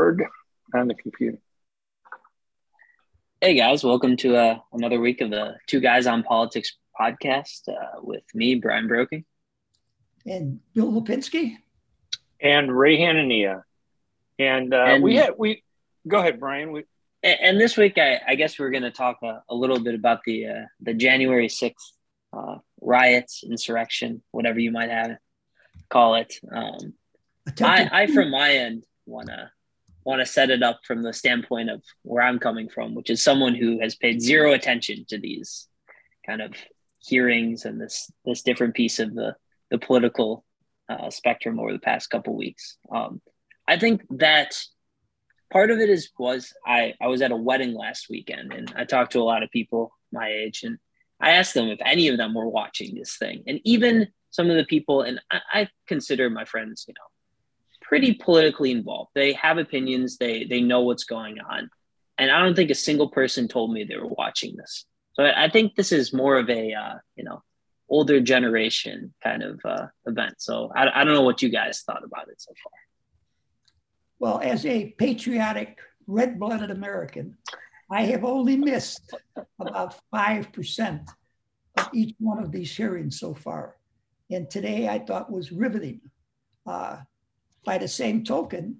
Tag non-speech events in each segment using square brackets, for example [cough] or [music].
Word on the computer. Hey guys, welcome to uh, another week of the Two Guys on Politics podcast uh, with me, Brian Broking. And Bill Lipinski. And Ray Hanania. And, uh, and we had, we, go ahead, Brian. We, and, and this week, I, I guess we're going to talk a, a, little bit about the, uh, the January 6th uh, riots, insurrection, whatever you might have call it. Um, I, I, from my end, want to want to set it up from the standpoint of where I'm coming from, which is someone who has paid zero attention to these kind of hearings and this this different piece of the the political uh, spectrum over the past couple weeks. Um, I think that part of it is was I I was at a wedding last weekend and I talked to a lot of people my age and I asked them if any of them were watching this thing and even some of the people and I, I consider my friends you know pretty politically involved. They have opinions. They they know what's going on, and I don't think a single person told me they were watching this. So I, I think this is more of a uh, you know older generation kind of uh, event. So I, I don't know what you guys thought about it so far. Well, as a patriotic, red-blooded American, I have only missed about five percent of each one of these hearings so far, and today I thought was riveting. Uh, by the same token,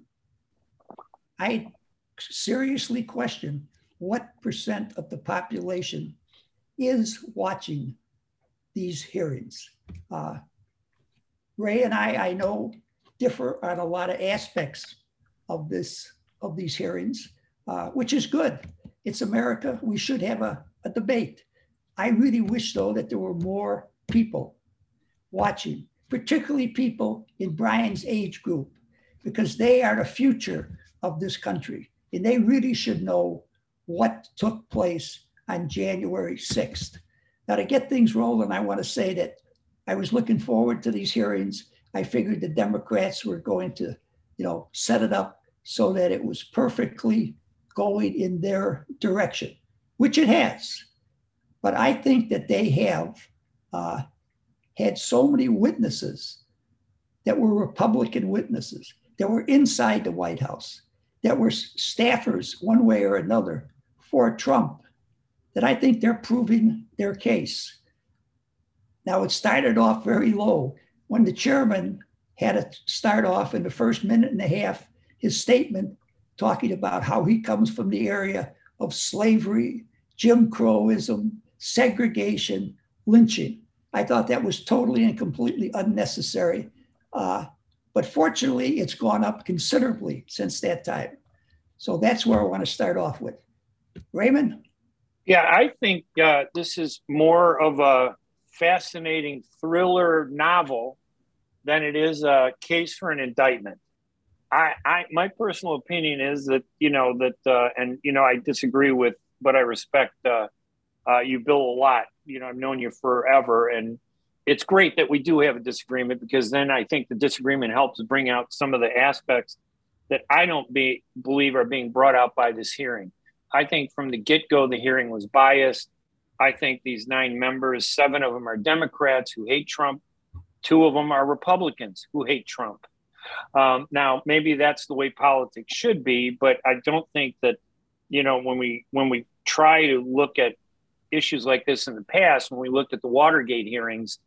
I seriously question what percent of the population is watching these hearings. Uh, Ray and I, I know, differ on a lot of aspects of this of these hearings, uh, which is good. It's America. We should have a, a debate. I really wish, though, that there were more people watching particularly people in Brian's age group, because they are the future of this country. And they really should know what took place on January 6th. Now, to get things rolling, I want to say that I was looking forward to these hearings. I figured the Democrats were going to, you know, set it up so that it was perfectly going in their direction, which it has. But I think that they have uh, had so many witnesses that were Republican witnesses that were inside the White House, that were staffers one way or another for Trump, that I think they're proving their case. Now, it started off very low when the chairman had to start off in the first minute and a half his statement talking about how he comes from the area of slavery, Jim Crowism, segregation, lynching. I thought that was totally and completely unnecessary. Uh, but fortunately, it's gone up considerably since that time. So that's where I want to start off with. Raymond? Yeah, I think uh, this is more of a fascinating thriller novel than it is a case for an indictment. I, I my personal opinion is that you know that uh, and you know I disagree with, but I respect uh, uh, you, Bill, a lot. You know, I've known you forever, and it's great that we do have a disagreement because then I think the disagreement helps bring out some of the aspects that I don't be, believe are being brought out by this hearing. I think from the get go, the hearing was biased. I think these nine members, seven of them are Democrats who hate Trump, two of them are Republicans who hate Trump. Um, now, maybe that's the way politics should be, but I don't think that you know when we when we try to look at issues like this in the past, when we looked at the Watergate hearings,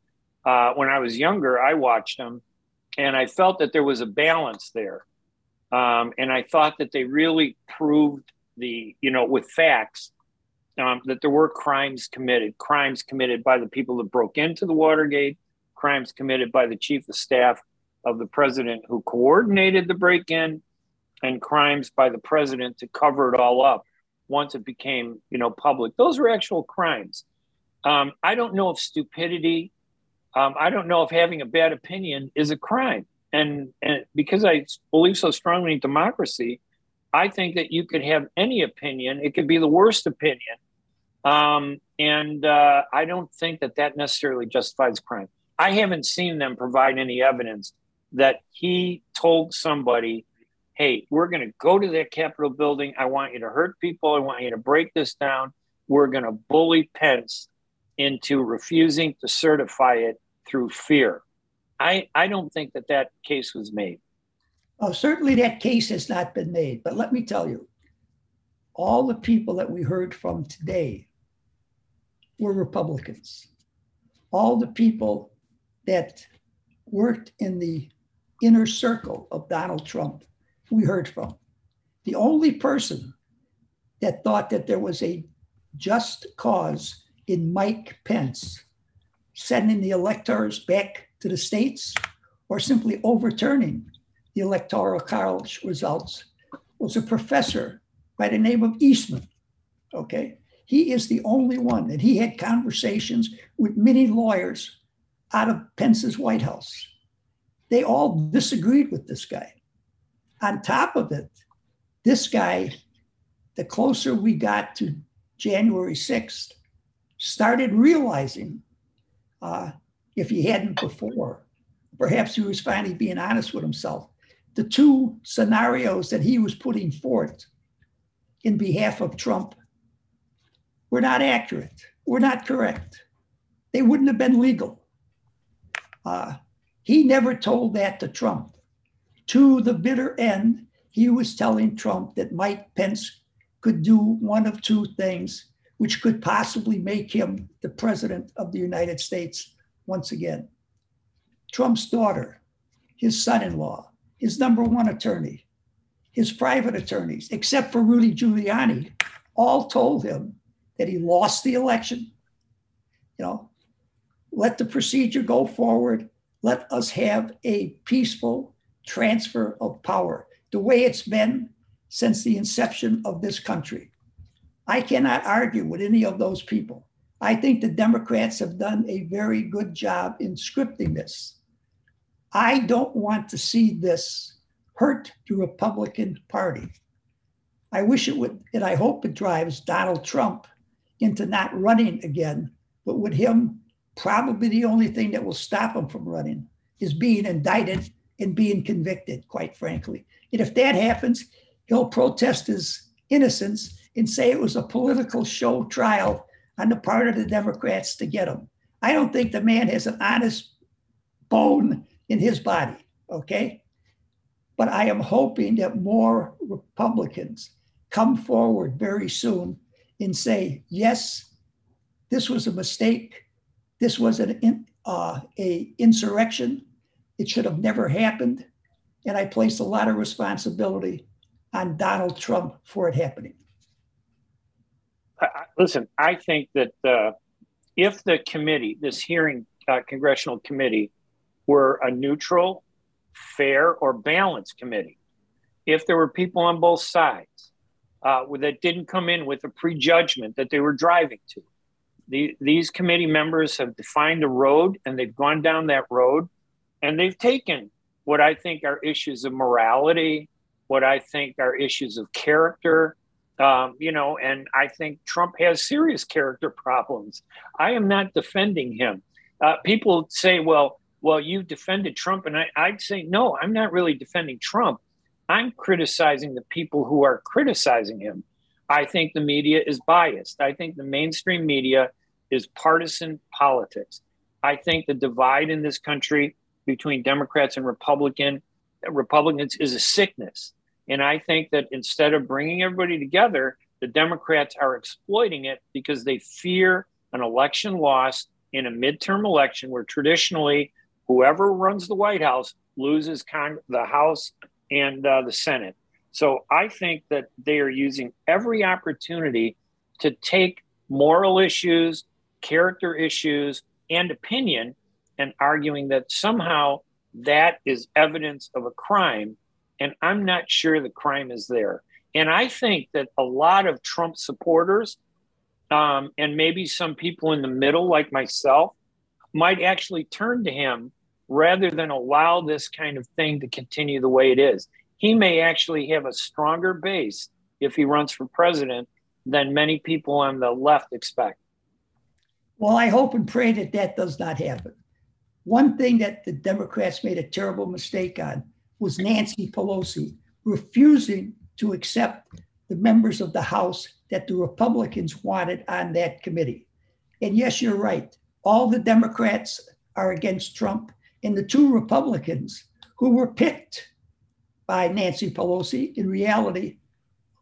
uh, when I was younger, I watched them, and I felt that there was a balance there, um, and I thought that they really proved the you know with facts um, that there were crimes committed, crimes committed by the people that broke into the Watergate, crimes committed by the chief of staff of the president who coordinated the break-in, and crimes by the president to cover it all up once it became you know public. Those were actual crimes. Um, I don't know if stupidity um, I don't know if having a bad opinion is a crime. And, and because I believe so strongly in democracy, I think that you could have any opinion. It could be the worst opinion. Um, and uh, I don't think that that necessarily justifies crime. I haven't seen them provide any evidence that he told somebody, hey, we're going to go to that Capitol building. I want you to hurt people. I want you to break this down. We're going to bully Pence into refusing to certify it through fear. I, I don't think that that case was made. Uh, certainly, that case has not been made. But let me tell you, all the people that we heard from today were Republicans. All the people that worked in the inner circle of Donald Trump, we heard from. The only person that thought that there was a just cause in Mike Pence sending the electors back to the states or simply overturning the electoral college results was a professor by the name of Eastman. Okay. He is the only one, and he had conversations with many lawyers out of Pence's White House. They all disagreed with this guy. On top of it, this guy, the closer we got to January 6th, started realizing, uh, if he hadn't before, perhaps he was finally being honest with himself, the two scenarios that he was putting forth in behalf of Trump were not accurate, were not correct. They wouldn't have been legal. Uh, he never told that to Trump. To the bitter end, he was telling Trump that Mike Pence could do one of two things, which could possibly make him the president of the United States once again. Trump's daughter, his son in law, his number one attorney, his private attorneys, except for Rudy Giuliani, all told him that he lost the election. You know, let the procedure go forward. Let us have a peaceful transfer of power, the way it's been since the inception of this country. I cannot argue with any of those people. I think the Democrats have done a very good job in scripting this. I don't want to see this hurt the Republican Party. I wish it would, and I hope it drives Donald Trump into not running again, but with him, probably the only thing that will stop him from running is being indicted and being convicted, quite frankly. And if that happens, he'll protest his innocence and say it was a political show trial on the part of the Democrats to get him. I don't think the man has an honest bone in his body, okay? But I am hoping that more Republicans come forward very soon and say, yes, this was a mistake. This was an uh, a insurrection. It should have never happened. And I place a lot of responsibility on Donald Trump for it happening. listen, I think that uh, if the committee, this hearing uh, congressional committee, were a neutral, fair, or balanced committee, if there were people on both sides, uh, that didn't come in with a prejudgment that they were driving to. The, these committee members have defined a road and they've gone down that road and they've taken what I think are issues of morality, what I think are issues of character, um, you know, and I think Trump has serious character problems. I am not defending him. Uh, people say, well, well, you defended Trump. And I, I'd say, no, I'm not really defending Trump. I'm criticizing the people who are criticizing him. I think the media is biased. I think the mainstream media is partisan politics. I think the divide in this country between Democrats and Republican Republicans is a sickness. And I think that instead of bringing everybody together, the Democrats are exploiting it because they fear an election loss in a midterm election where traditionally whoever runs the White House loses con- the House and uh, the Senate. So I think that they are using every opportunity to take moral issues, character issues, and opinion and arguing that somehow that is evidence of a crime. And I'm not sure the crime is there. And I think that a lot of Trump supporters um, and maybe some people in the middle, like myself, might actually turn to him rather than allow this kind of thing to continue the way it is. He may actually have a stronger base if he runs for president than many people on the left expect. Well, I hope and pray that that does not happen. One thing that the Democrats made a terrible mistake on was Nancy Pelosi refusing to accept the members of the House that the Republicans wanted on that committee. And yes, you're right. All the Democrats are against Trump and the two Republicans who were picked by Nancy Pelosi in reality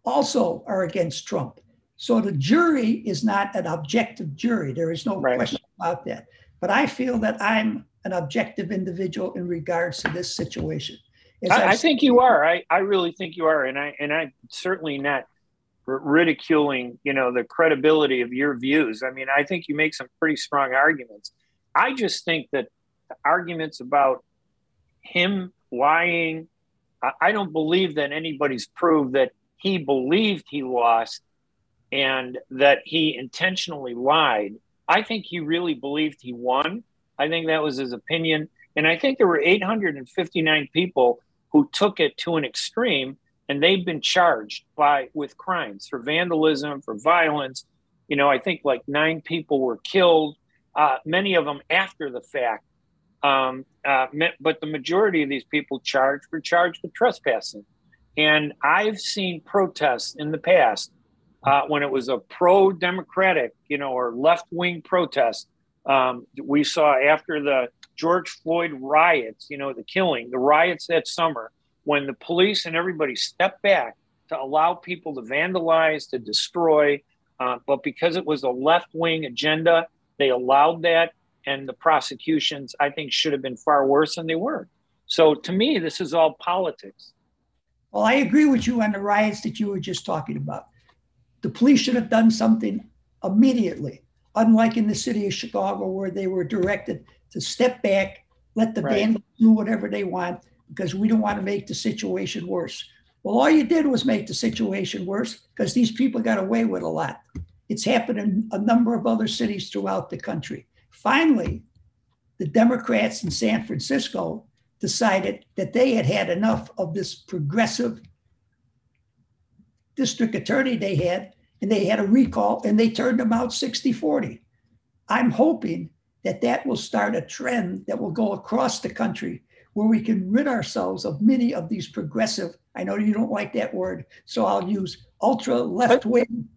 also are against Trump. So the jury is not an objective jury. There is no right. question about that. But I feel that I'm an objective individual in regards to this situation. I, I, think you are. I, I really think you are, and I and I'm certainly not ridiculing, you know, the credibility of your views. I mean, I think you make some pretty strong arguments. I just think that arguments about him lying, I, I don't believe that anybody's proved that he believed he lost and that he intentionally lied. I think he really believed he won. I think that was his opinion. And I think there were 859 people who took it to an extreme and they've been charged by with crimes for vandalism, for violence. You know, I think like nine people were killed, uh, many of them after the fact. Um, uh, but the majority of these people charged were charged with trespassing. And I've seen protests in the past uh, when it was a pro democratic, you know, or left wing protest. Um, we saw after the George Floyd riots, you know, the killing, the riots that summer, when the police and everybody stepped back to allow people to vandalize, to destroy. Uh, but because it was a left wing agenda, they allowed that. And the prosecutions, I think, should have been far worse than they were. So to me, this is all politics. Well, I agree with you on the riots that you were just talking about. The police should have done something immediately, unlike in the city of Chicago, where they were directed to step back, let the right. vandals do whatever they want, because we don't want to make the situation worse. Well, all you did was make the situation worse because these people got away with a lot. It's happened in a number of other cities throughout the country. Finally, the Democrats in San Francisco decided that they had had enough of this progressive district attorney they had, and they had a recall and they turned them out 60 40. I'm hoping that that will start a trend that will go across the country where we can rid ourselves of many of these progressive, I know you don't like that word, so I'll use ultra left wing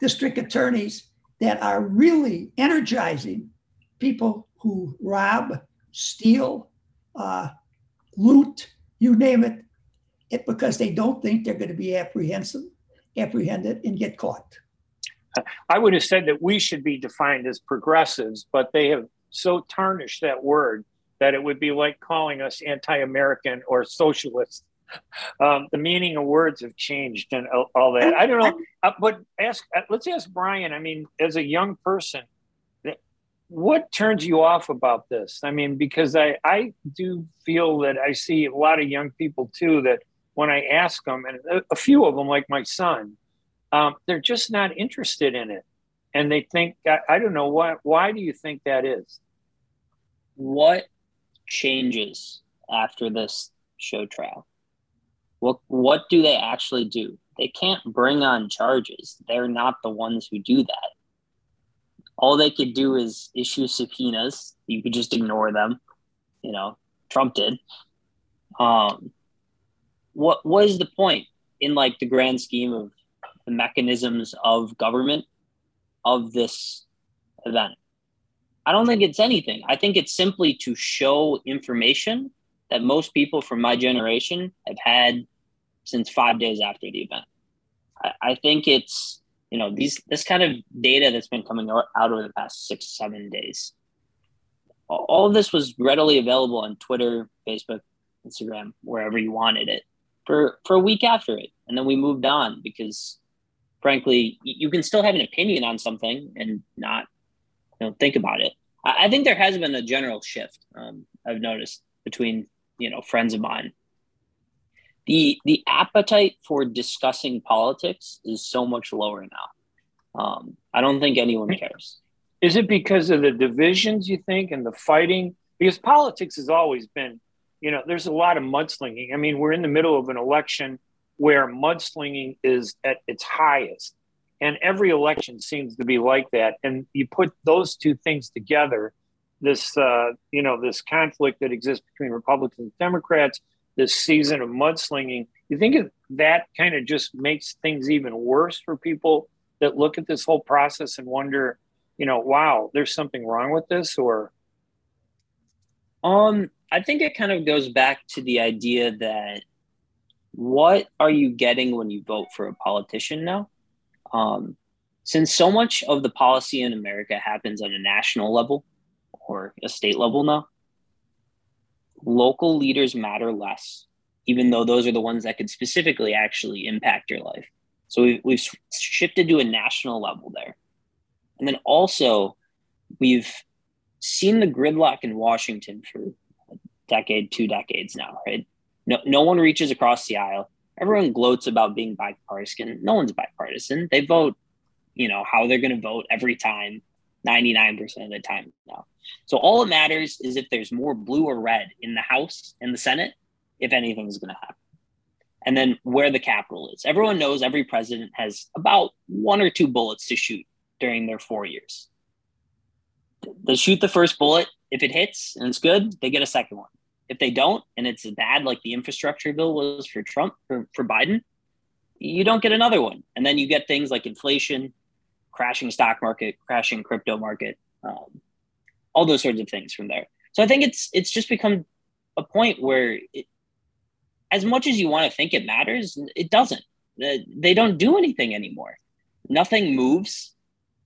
district attorneys that are really energizing people who rob, steal, uh, loot, you name it, it, because they don't think they're going to be apprehensive, apprehended and get caught. I would have said that we should be defined as progressives, but they have so tarnished that word that it would be like calling us anti-American or socialist. Um, the meaning of words have changed and all that. I don't know, uh, but ask. Uh, let's ask Brian. I mean, as a young person, what turns you off about this? I mean, because I I do feel that I see a lot of young people too that when I ask them, and a, few of them, like my son, um, they're just not interested in it, and they think I, I don't know why. Why do you think that is? What changes after this show trial? What what do they actually do? They can't bring on charges. They're not the ones who do that. All they could do is issue subpoenas. You could just ignore them. You know, Trump did. Um, what what is the point in like the grand scheme of the mechanisms of government of this event? I don't think it's anything. I think it's simply to show information that most people from my generation have had since five days after the event. I, I think it's you know these this kind of data that's been coming out over the past six seven days. All of this was readily available on Twitter, Facebook, Instagram, wherever you wanted it for for a week after it, and then we moved on because, frankly, you can still have an opinion on something and not you know think about it. I, I think there has been a general shift. Um, I've noticed between you know friends of mine. The the appetite for discussing politics is so much lower now. Um, I don't think anyone cares. Is it because of the divisions you think and the fighting? Because politics has always been, you know, there's a lot of mudslinging. I mean, we're in the middle of an election where mudslinging is at its highest. And every election seems to be like that. And you put those two things together, this uh, you know this conflict that exists between Republicans and Democrats, this season of mudslinging. You think that kind of just makes things even worse for people that look at this whole process and wonder, you know, wow, there's something wrong with this, or um, I think it kind of goes back to the idea that what are you getting when you vote for a politician now? Um, since so much of the policy in America happens on a national level or a state level now, local leaders matter less, even though those are the ones that could specifically actually impact your life. So we've, we've shifted to a national level there. And then also, we've seen the gridlock in Washington for decade, two decades now, right? No, no one reaches across the aisle. Everyone gloats about being bipartisan. No one's bipartisan. They vote, you know, how they're going to vote every time, 99% of the time now. So all it matters is if there's more blue or red in the House and the Senate, if anything's going to happen. And then where the capital is. Everyone knows every president has about one or two bullets to shoot during their four years. They shoot the first bullet. If it hits and it's good, they get a second one. If they don't, and it's bad, like the infrastructure bill was for Trump, for, for Biden, you don't get another one. And then you get things like inflation, crashing stock market, crashing crypto market, um, all those sorts of things from there. So I think it's it's just become a point where it, as much as you want to think it matters, it doesn't. They don't do anything anymore. Nothing moves.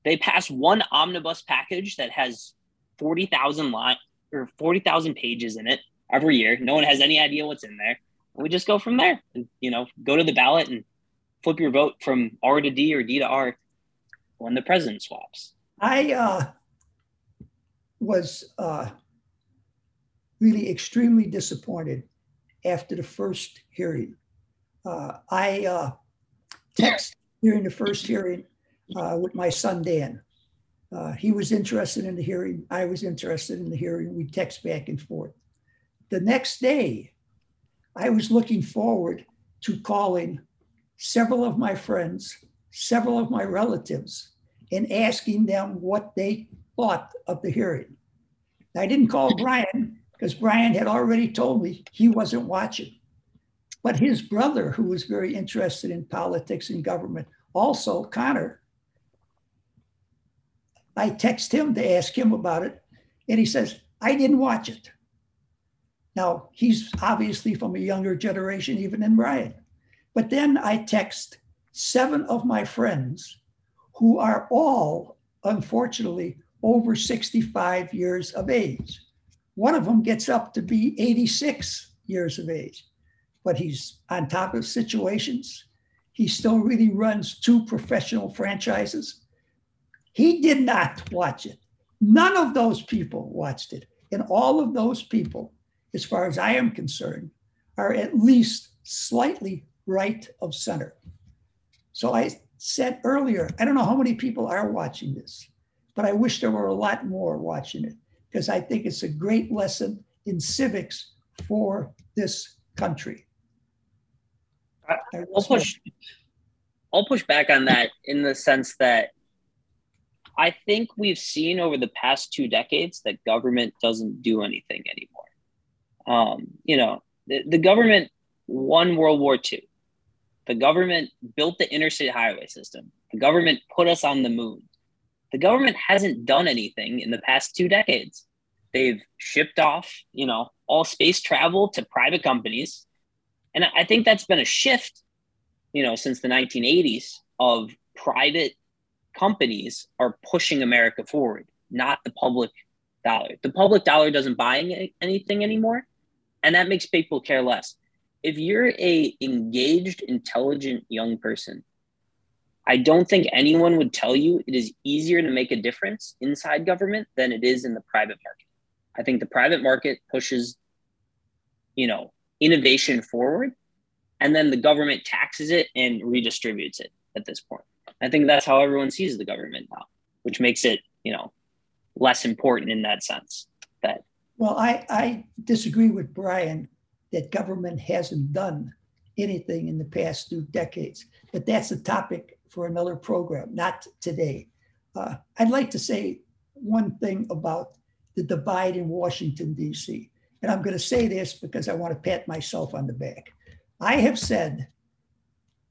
They pass one omnibus package that has 40,000 line or 40,000 pages in it every year. No one has any idea what's in there. And we just go from there and, you know, go to the ballot and flip your vote from R to D or D to R when the president swaps. I uh, was uh, really extremely disappointed after the first hearing. Uh, I uh, text during the first hearing uh, with my son Dan. Uh, he was interested in the hearing. I was interested in the hearing. We text back and forth. The next day, I was looking forward to calling several of my friends, several of my relatives, and asking them what they thought of the hearing. I didn't call [laughs] Brian because Brian had already told me he wasn't watching. But his brother, who was very interested in politics and government, also Connor, I text him to ask him about it, and he says, I didn't watch it. Now, he's obviously from a younger generation, even in Brian. But then I text seven of my friends who are all, unfortunately, over 65 years of age. One of them gets up to be 86 years of age, but he's on top of situations. He still really runs two professional franchises. He did not watch it. None of those people watched it. And all of those people, as far as I am concerned, are at least slightly right of center. So I said earlier, I don't know how many people are watching this but I wish there were a lot more watching it because I think it's a great lesson in civics for this country. I'll push. I'll push back on that in the sense that I think we've seen over the past two decades that government doesn't do anything anymore. Um, you know, the, the government won World War II. The government built the interstate highway system. The government put us on the moon the government hasn't done anything in the past two decades. They've shipped off, you know, all space travel to private companies. And I think that's been a shift, you know, since the 1980s of private companies are pushing America forward, not the public dollar. The public dollar doesn't buy anything anymore, and that makes people care less. If you're a engaged, intelligent young person I don't think anyone would tell you it is easier to make a difference inside government than it is in the private market. I think the private market pushes, you know, innovation forward, and then the government taxes it and redistributes it at this point. I think that's how everyone sees the government now, which makes it, you know, less important in that sense. That well, I, I disagree with Brian that government hasn't done anything in the past two decades, but that's a topic for another program, not today. Uh, I'd like to say one thing about the divide in Washington, D.C. And I'm going to say this because I want to pat myself on the back. I have said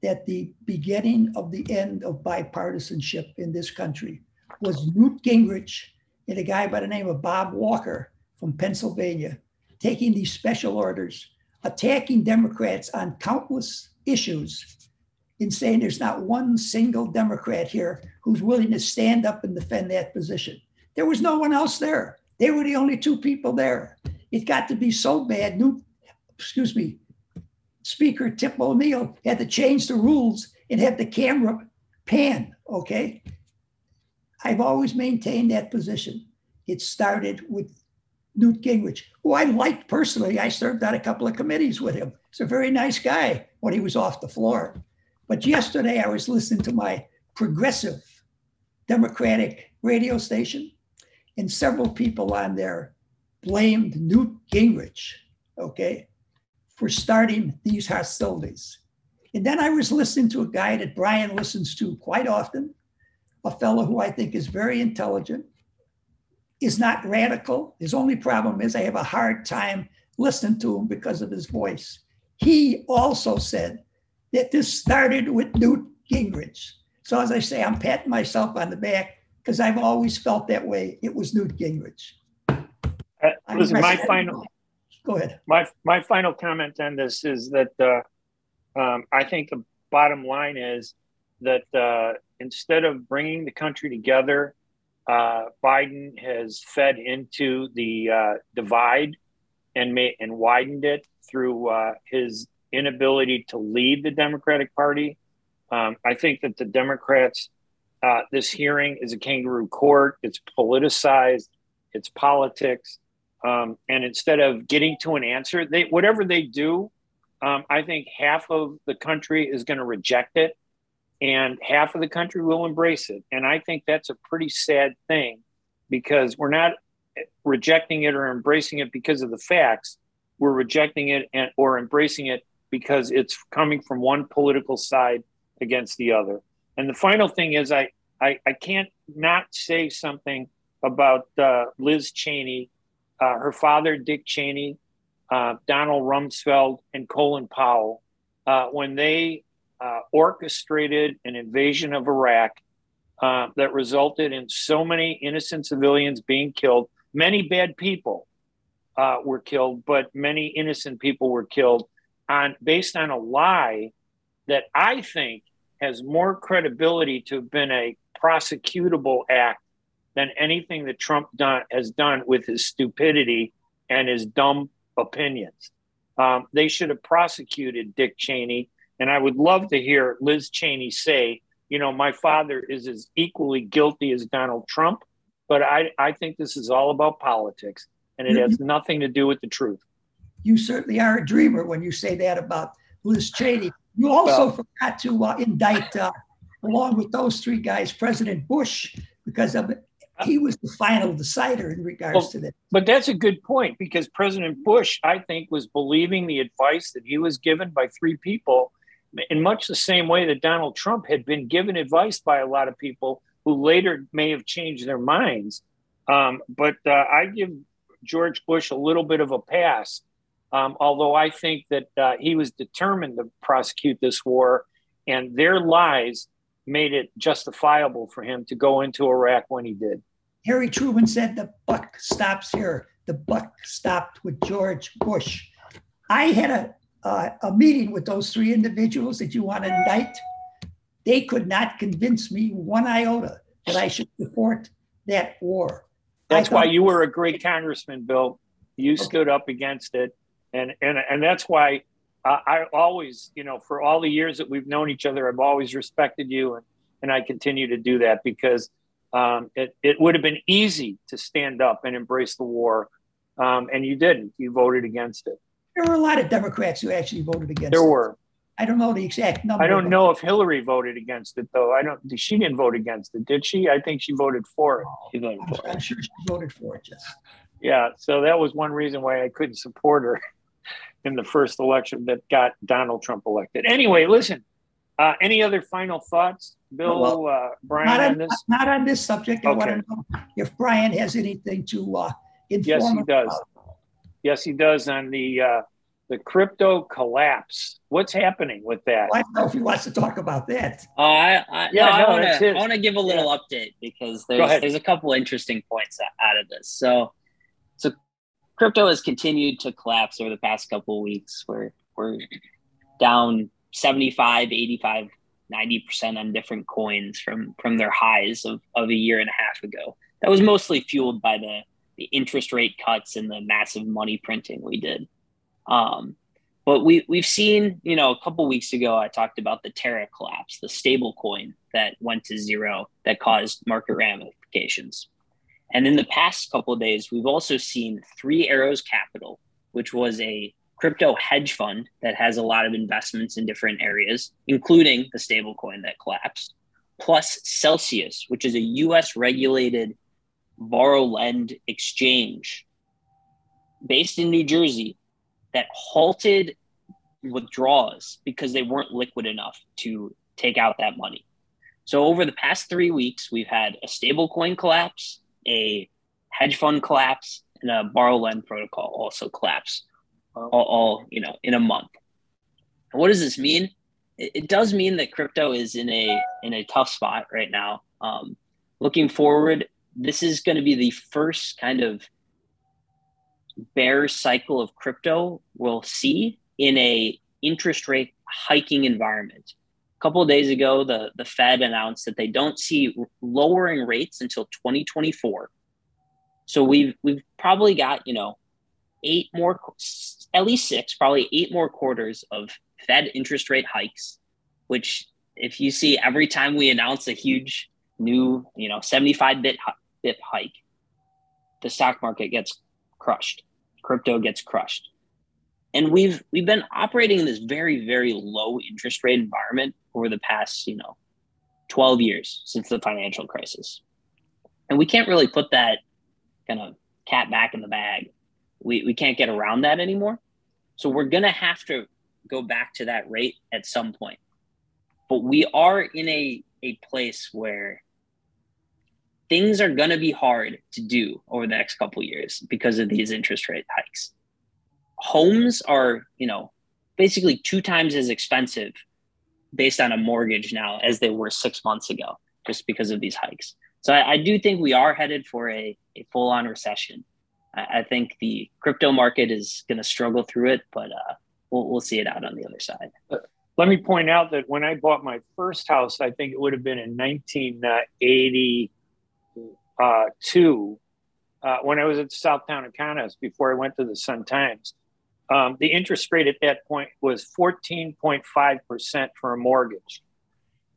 that the beginning of the end of bipartisanship in this country was Newt Gingrich and a guy by the name of Bob Walker from Pennsylvania taking these special orders attacking Democrats on countless issues in saying there's not one single Democrat here who's willing to stand up and defend that position. There was no one else there. They were the only two people there. It got to be so bad. New, excuse me, Speaker Tip O'Neill had to change the rules and have the camera pan. Okay, I've always maintained that position. It started with Newt Gingrich, who I liked personally. I served on a couple of committees with him. He's a very nice guy when he was off the floor. But yesterday I was listening to my progressive Democratic radio station, and several people on there blamed Newt Gingrich, okay, for starting these hostilities. And then I was listening to a guy that Brian listens to quite often, a fellow who I think is very intelligent, is not radical. His only problem is I have a hard time listening to him because of his voice. He also said that this started with Newt Gingrich. So as I say, I'm patting myself on the back because I've always felt that way. It was Newt Gingrich. Uh, listen, my final. Go ahead. My my final comment on this is that uh, um, I think the bottom line is that uh, instead of bringing the country together uh, Biden has fed into the uh, divide and and widened it through uh, his inability to lead the Democratic Party. Um, I think that the Democrats, uh, this hearing is a kangaroo court. It's politicized. It's politics. Um, and instead of getting to an answer, they whatever they do, um, I think half of the country is going to reject it and half of the country will embrace it. And I think that's a pretty sad thing because we're not rejecting it or embracing it because of the facts. We're rejecting it and, or embracing it because it's coming from one political side against the other. And the final thing is, I, I, I can't not say something about uh, Liz Cheney, uh, her father, Dick Cheney, uh, Donald Rumsfeld, and Colin Powell. Uh, when they uh, orchestrated an invasion of Iraq uh, that resulted in so many innocent civilians being killed. Many bad people uh, were killed, but many innocent people were killed on based on a lie that I think has more credibility to have been a prosecutable act than anything that Trump done, has done with his stupidity and his dumb opinions. Um, they should have prosecuted Dick Cheney and I would love to hear Liz Cheney say, you know, my father is as equally guilty as Donald Trump, but I, I think this is all about politics and it has nothing to do with the truth. You certainly are a dreamer when you say that about Liz Cheney. You also well, forgot to uh, indict, uh, along with those three guys, President Bush, because of he was the final decider in regards well, to that. But that's a good point because President Bush, I think, was believing the advice that he was given by three people in much the same way that Donald Trump had been given advice by a lot of people who later may have changed their minds. Um, but uh, I give George Bush a little bit of a pass, um, although I think that uh, he was determined to prosecute this war, and their lies made it justifiable for him to go into Iraq when he did. Harry Truman said the buck stops here. The buck stopped with George Bush. I had a uh, a meeting with those three individuals that you want to indict, they could not convince me one iota that I should support that war. That's why you were a great congressman, Bill. You okay. stood up against it, and and and that's why uh, I always, you know, for all the years that we've known each other, I've always respected you, and and I continue to do that because um, it it would have been easy to stand up and embrace the war, um, and you didn't. You voted against it. There were a lot of Democrats who actually voted against there it. were. I don't know the exact number. I don't know if Hillary voted against it though. I don't. She didn't vote against it, did she? I think she voted for it. She voted I'm, for I'm it. sure she voted for it. Yes. Yeah. So that was one reason why I couldn't support her [laughs] in the first election that got Donald Trump elected. Anyway, listen. Uh, any other final thoughts, Bill, well, uh, Brian, not on, on, this? Not on this subject. I want to know if Brian has anything to uh, inform. Yes, he does. About. Yes, he does on the uh, the crypto collapse. What's happening with that? Well, I don't know if he wants to talk about that. Oh, I, I yeah, no, no, I want to give a little yeah. update because there's there's a couple interesting points out of this. So, so crypto has continued to collapse over the past couple of weeks. We're we're down 75, 85, 90% on different coins from from their highs of, of a year and a half ago. That was mostly fueled by the, the interest rate cuts and the massive money printing we did. Um, but we we've seen, you know, a couple weeks ago I talked about the Terra collapse, the stable coin that went to zero that caused market ramifications. And in the past couple of days, we've also seen Three Arrows Capital, which was a crypto hedge fund that has a lot of investments in different areas, including the stablecoin that collapsed, plus Celsius, which is a US regulated borrow lend exchange based in New Jersey that halted withdrawals because they weren't liquid enough to take out that money. So over the past three weeks, we've had a stablecoin collapse, a hedge fund collapse, and a borrow lend protocol also collapse, all, all you know in a month. And what does this mean? It, it, does mean that crypto is in a in a tough spot right now. Um, looking forward, this is going to be the first kind of bear cycle of crypto we'll see in a interest rate hiking environment. A couple of days ago, the, the Fed announced that they don't see lowering rates until 2024. So we've we've probably got you know eight more, at least six, probably eight more quarters of Fed interest rate hikes. Which, if you see every time we announce a huge new you know 75 bit bit hike, the stock market gets crushed, crypto gets crushed. And we've we've been operating in this very very low interest rate environment over the past, you know, 12 years since the financial crisis. And we can't really put that kind of cat back in the bag. We we can't get around that anymore. So we're going to have to go back to that rate at some point. But we are in a a place where things are going to be hard to do over the next couple years because of these interest rate hikes. Homes are, you know, basically two times as expensive based on a mortgage now as they were six months ago, just because of these hikes. So I, I do think we are headed for a, a full on recession. I, I, think the crypto market is going to struggle through it, but uh, we'll, we'll see it out on the other side. Let me point out that when I bought my first house, I think it would have been in 1980 uh, two uh, when I was at Southtown Economist before I went to the Sun Times. Um, the interest rate at that point was 14.5% for a mortgage.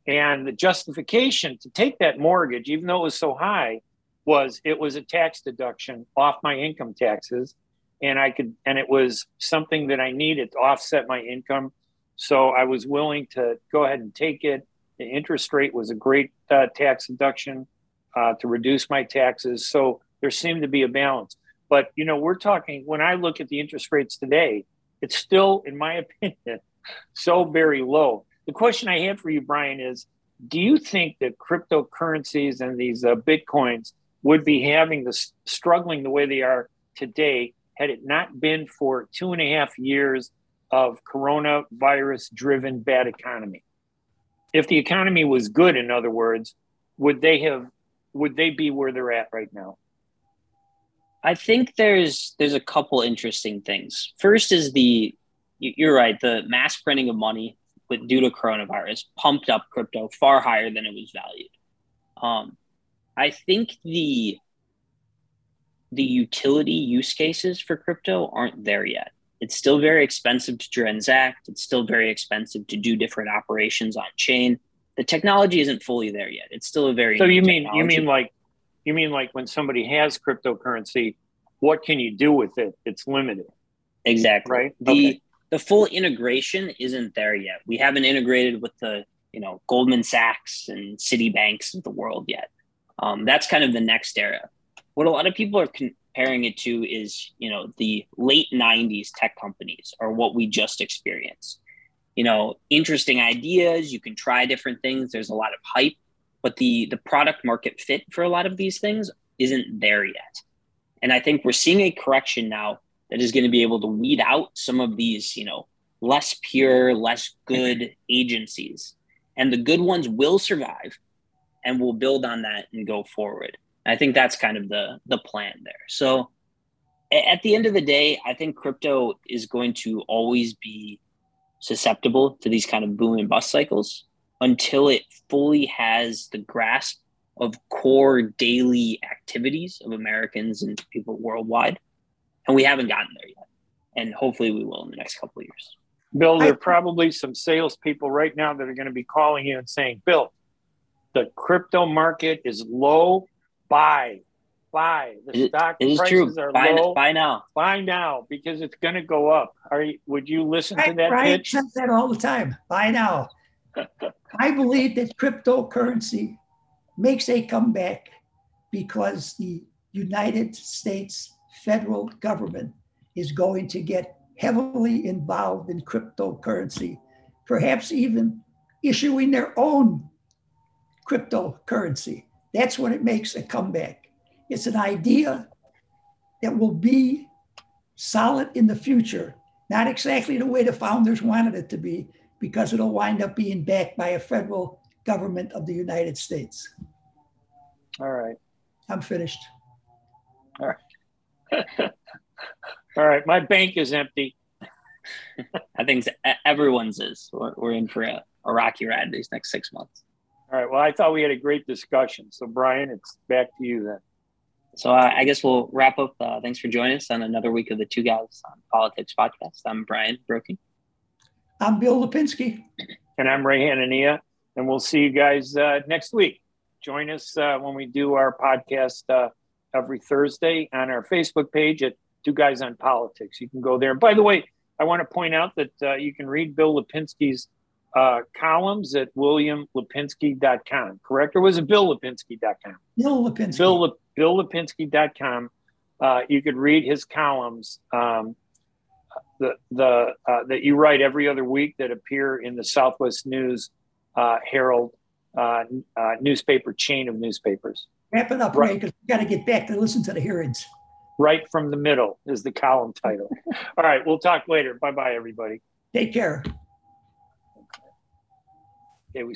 And the justification to take that mortgage, even though it was so high, was it was a tax deduction off my income taxes. And I could, and it was something that I needed to offset my income. So I was willing to go ahead and take it. The interest rate was a great uh, tax deduction uh, to reduce my taxes. So there seemed to be a balance. But you know, we're talking when I look at the interest rates today, it's still, in my [laughs] opinion, so very low. The question I have for you, Brian, is: Do you think that cryptocurrencies and these uh, bitcoins would be having this struggling the way they are today had it not been for two and a half years of coronavirus-driven bad economy? If the economy was good, in other words, would they have would they be where they're at right now? I think there's there's a couple interesting things. First is the you're right, the mass printing of money with due to coronavirus pumped up crypto far higher than it was valued. Um, I think the the utility use cases for crypto aren't there yet. It's still very expensive to transact. It's still very expensive to do different operations on chain the technology isn't fully there yet. It's still a very so you mean technology. you mean like you mean like when somebody has cryptocurrency, what can you do with it? It's limited. Exactly. Right. The okay. the full integration isn't there yet. We haven't integrated with the you know Goldman Sachs and Citibanks of the world yet. Um, that's kind of the next era. What a lot of people are comparing it to is you know the late '90s tech companies or what we just experienced you know interesting ideas. You can try different things. There's a lot of hype but the the product market fit for a lot of these things isn't there yet. And i think we're seeing a correction now that is going to be able to weed out some of these you know less pure less good agencies. And the good ones will survive and we'll build on that and go forward. I think that's kind of the the plan there. So at the end of the day, I think crypto is going to always be susceptible to these kind of boom and bust cycles until it fully has the grasp of core daily activities of Americans and people worldwide. And we haven't gotten there yet. And hopefully we will in the next couple of years. Bill, there are probably some salespeople right now that are going to be calling you and saying, Bill, the crypto market is low. Buy, buy. The stock it, it prices true. are buy, low. Buy now. Buy now because it's going to go up. Are you, would you listen to that Brian pitch? says that all the time. Buy now. [laughs] I believe that cryptocurrency makes a comeback because the United States federal government is going to get heavily involved in cryptocurrency, perhaps even issuing their own cryptocurrency. That's when it makes a comeback. It's an idea that will be solid in the future, not exactly the way the founders wanted it to be, because it'll wind up being backed by a federal government of the United States. All right. I'm finished. All right. [laughs] All right. My bank is empty. [laughs] I think everyone's is. We're, we're in for a, a rocky ride these next six months. All right. Well, I thought we had a great discussion. So, Brian, it's back to you then. So uh, I guess we'll wrap up. Uh, thanks for joining us on another week of the Two Guys on Politics podcast. I'm Brian Broking. I'm Bill Lipinski. And I'm Ray Hanania. And we'll see you guys uh, next week. Join us uh, when we do our podcast uh, every Thursday on our Facebook page at Two Guys on Politics. You can go there. by the way, I want to point out that uh, you can read Bill Lipinski's uh, columns at williamlipinski.com, correct? Or was it billlipinski.com? Bill Lipinski. Bill, billlipinski.com. Uh, you could read his columns um, the, the, uh, that you write every other week that appear in the Southwest News uh, Herald uh, uh, newspaper chain of newspapers. Wrap it up, Ray, because we got to get back to listen to the hearings. Right from the middle is the column title. [laughs] All right, we'll talk later. Bye bye, everybody. Take care. Okay, we.